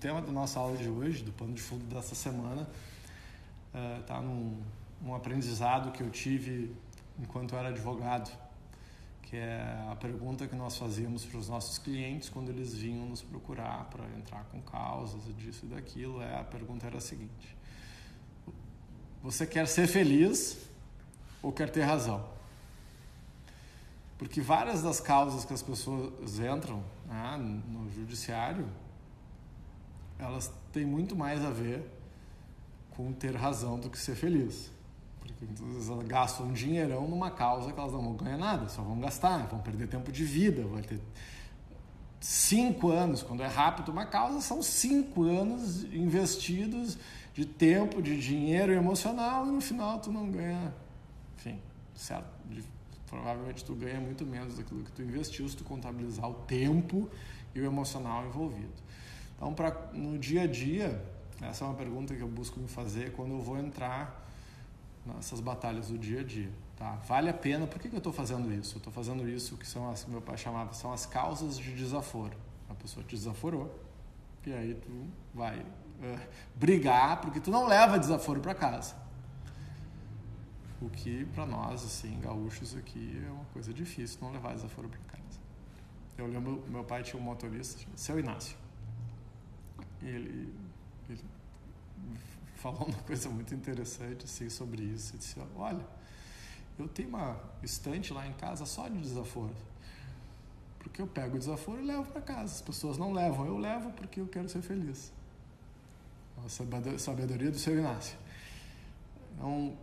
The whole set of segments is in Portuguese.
tema da nossa aula de hoje, do pano de fundo dessa semana, está uh, num, num aprendizado que eu tive enquanto eu era advogado, que é a pergunta que nós fazíamos para os nossos clientes quando eles vinham nos procurar para entrar com causas disso e daquilo. É, a pergunta era a seguinte: Você quer ser feliz ou quer ter razão? Porque várias das causas que as pessoas entram né, no judiciário, elas têm muito mais a ver com ter razão do que ser feliz. Porque elas gastam um dinheirão numa causa que elas não vão ganhar nada, só vão gastar, vão perder tempo de vida, vai ter cinco anos, quando é rápido uma causa, são cinco anos investidos de tempo, de dinheiro emocional e no final tu não ganha, enfim, certo? provavelmente tu ganha muito menos daquilo que tu investiu se tu contabilizar o tempo e o emocional envolvido. Então, pra, no dia a dia, essa é uma pergunta que eu busco me fazer quando eu vou entrar nessas batalhas do dia a dia. Tá? Vale a pena? Por que, que eu estou fazendo isso? Eu estou fazendo isso que são as meu pai chamava são as causas de desaforo. A pessoa te desaforou e aí tu vai uh, brigar porque tu não leva desaforo para casa. O que para nós, assim, gaúchos aqui, é uma coisa difícil não levar desaforo para casa. Eu lembro, meu pai tinha um motorista, seu Inácio. Ele, ele falou uma coisa muito interessante assim, sobre isso. Ele disse: Olha, eu tenho uma estante lá em casa só de desaforo. Porque eu pego o desaforo e levo para casa. As pessoas não levam, eu levo porque eu quero ser feliz. A sabedoria do seu Inácio. Então,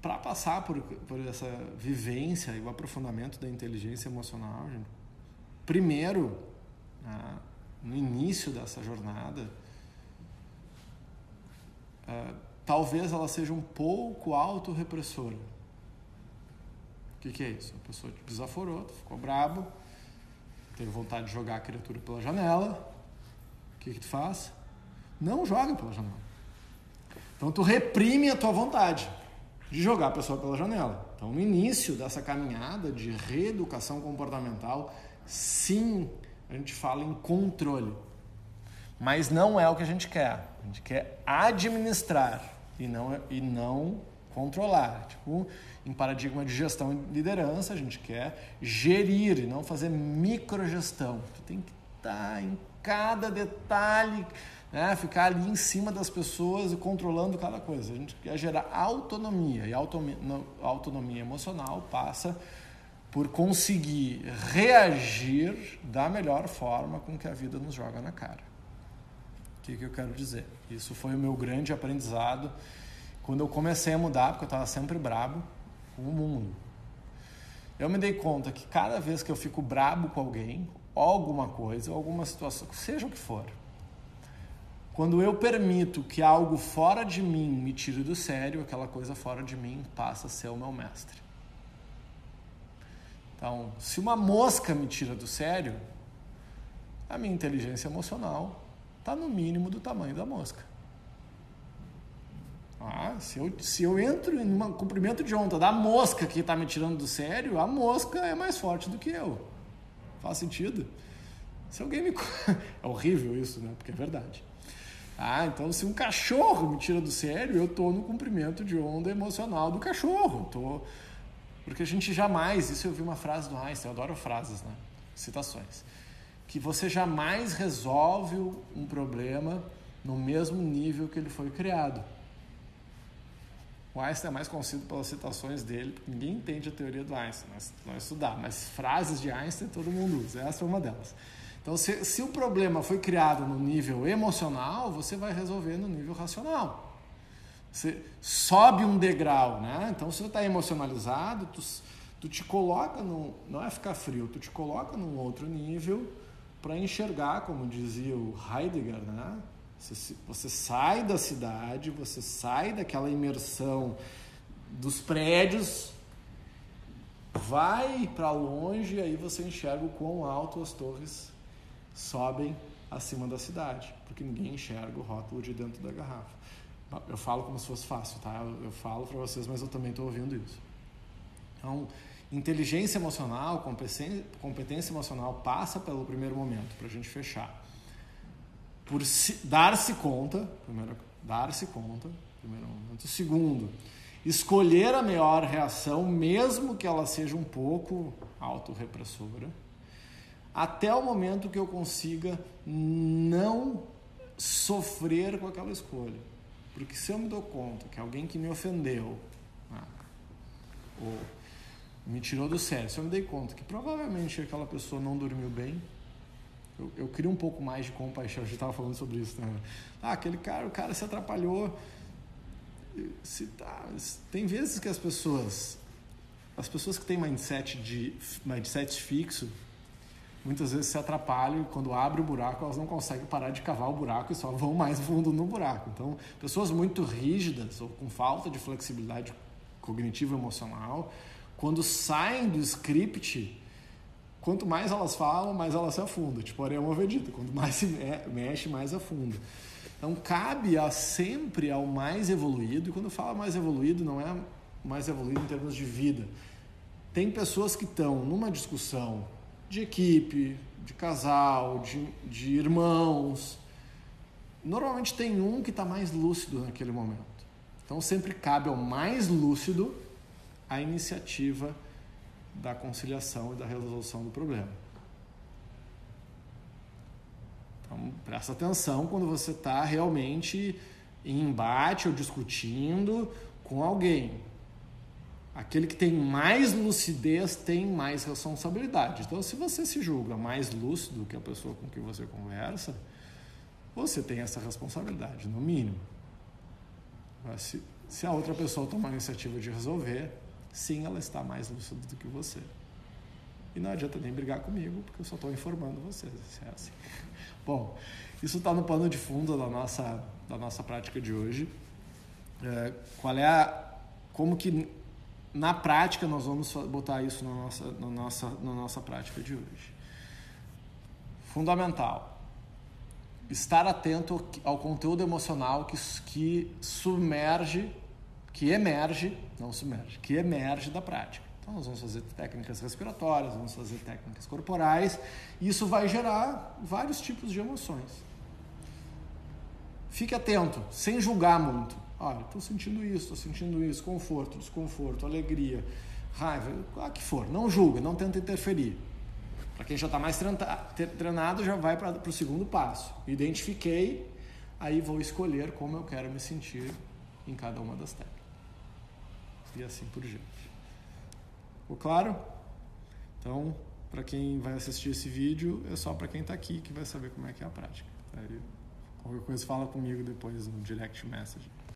para passar por, por essa vivência e o aprofundamento da inteligência emocional, primeiro, né, no início dessa jornada, uh, talvez ela seja um pouco autorrepressora. O que, que, é isso? A pessoa te desaforou, ficou brabo, teve vontade de jogar a criatura pela janela. O que, que tu faz? Não joga pela janela. Então tu reprime a tua vontade de jogar a pessoa pela janela. Então, no início dessa caminhada de reeducação comportamental, sim, a gente fala em controle. Mas não é o que a gente quer. A gente quer administrar e não, e não controlar. Tipo, em paradigma de gestão e liderança, a gente quer gerir e não fazer microgestão. Tu tem que estar em cada detalhe né? ficar ali em cima das pessoas e controlando cada coisa. A gente quer gerar autonomia e autonomia, autonomia emocional passa por conseguir reagir da melhor forma com que a vida nos joga na cara. O que, que eu quero dizer? Isso foi o meu grande aprendizado quando eu comecei a mudar, porque eu estava sempre brabo com o mundo. Eu me dei conta que cada vez que eu fico brabo com alguém, alguma coisa, alguma situação, seja o que for, quando eu permito que algo fora de mim me tire do sério, aquela coisa fora de mim passa a ser o meu mestre. Então, se uma mosca me tira do sério, a minha inteligência emocional está no mínimo do tamanho da mosca. Ah, se eu, se eu entro em um cumprimento de onda da mosca que está me tirando do sério, a mosca é mais forte do que eu. Faz sentido? Se alguém me. é horrível isso, né? Porque é verdade. Ah, então se um cachorro me tira do sério, eu estou no cumprimento de onda emocional do cachorro. Tô... Porque a gente jamais, isso eu vi uma frase do Einstein, eu adoro frases, né? Citações. Que você jamais resolve um problema no mesmo nível que ele foi criado. O Einstein é mais conhecido pelas citações dele, porque ninguém entende a teoria do Einstein, nós vamos estudar, mas frases de Einstein todo mundo usa, essa é uma delas. Então, se, se o problema foi criado no nível emocional, você vai resolver no nível racional. Você sobe um degrau, né? Então, se você está emocionalizado, tu, tu te coloca no. Não é ficar frio, tu te coloca num outro nível para enxergar, como dizia o Heidegger, né? Você, você sai da cidade, você sai daquela imersão dos prédios, vai para longe e aí você enxerga o quão alto as torres sobem acima da cidade, porque ninguém enxerga o rótulo de dentro da garrafa. Eu falo como se fosse fácil, tá? Eu falo para vocês, mas eu também estou ouvindo isso. Então, inteligência emocional, competência, competência emocional passa pelo primeiro momento, para a gente fechar. por dar-se conta, primeiro, dar-se conta, primeiro momento. Segundo, escolher a melhor reação, mesmo que ela seja um pouco autorrepressora, até o momento que eu consiga não sofrer com aquela escolha. Porque se eu me dou conta que alguém que me ofendeu, ah, ou me tirou do sério, se eu me dei conta que provavelmente aquela pessoa não dormiu bem, eu, eu crio um pouco mais de compaixão. A gente estava falando sobre isso, né? Ah, aquele cara, o cara se atrapalhou. Se, tá, tem vezes que as pessoas, as pessoas que têm mindset de mindset fixo, muitas vezes se atrapalham e quando abre o buraco elas não conseguem parar de cavar o buraco e só vão mais fundo no buraco. Então, pessoas muito rígidas ou com falta de flexibilidade cognitiva emocional, quando saem do script, quanto mais elas falam, mais elas se afundam. Tipo, areia movedita, quanto mais se mexe, mais afunda. Então, cabe a, sempre ao mais evoluído, e quando eu falo mais evoluído, não é mais evoluído em termos de vida. Tem pessoas que estão numa discussão de equipe, de casal, de, de irmãos. Normalmente tem um que está mais lúcido naquele momento. Então, sempre cabe ao mais lúcido a iniciativa da conciliação e da resolução do problema. Então, presta atenção quando você está realmente em embate ou discutindo com alguém. Aquele que tem mais lucidez tem mais responsabilidade. Então, se você se julga mais lúcido que a pessoa com quem você conversa, você tem essa responsabilidade, no mínimo. Se, se a outra pessoa tomar a iniciativa de resolver, sim, ela está mais lúcida do que você. E não adianta nem brigar comigo, porque eu só estou informando vocês. É assim. Bom, isso está no pano de fundo da nossa, da nossa prática de hoje. É, qual é a. Como que na prática nós vamos botar isso na nossa, na nossa, na nossa prática de hoje? Fundamental. Estar atento ao conteúdo emocional que, que submerge que emerge, não submerge, que emerge da prática. Então, nós vamos fazer técnicas respiratórias, vamos fazer técnicas corporais, e isso vai gerar vários tipos de emoções. Fique atento, sem julgar muito. Olha, estou sentindo isso, estou sentindo isso, conforto, desconforto, alegria, raiva, o que for. Não julga, não tenta interferir. Para quem já está mais treinado, já vai para o segundo passo. Identifiquei, aí vou escolher como eu quero me sentir em cada uma das técnicas e assim por diante. Ficou claro? Então, para quem vai assistir esse vídeo, é só para quem está aqui que vai saber como é que é a prática. Aí, qualquer coisa fala comigo depois no direct message.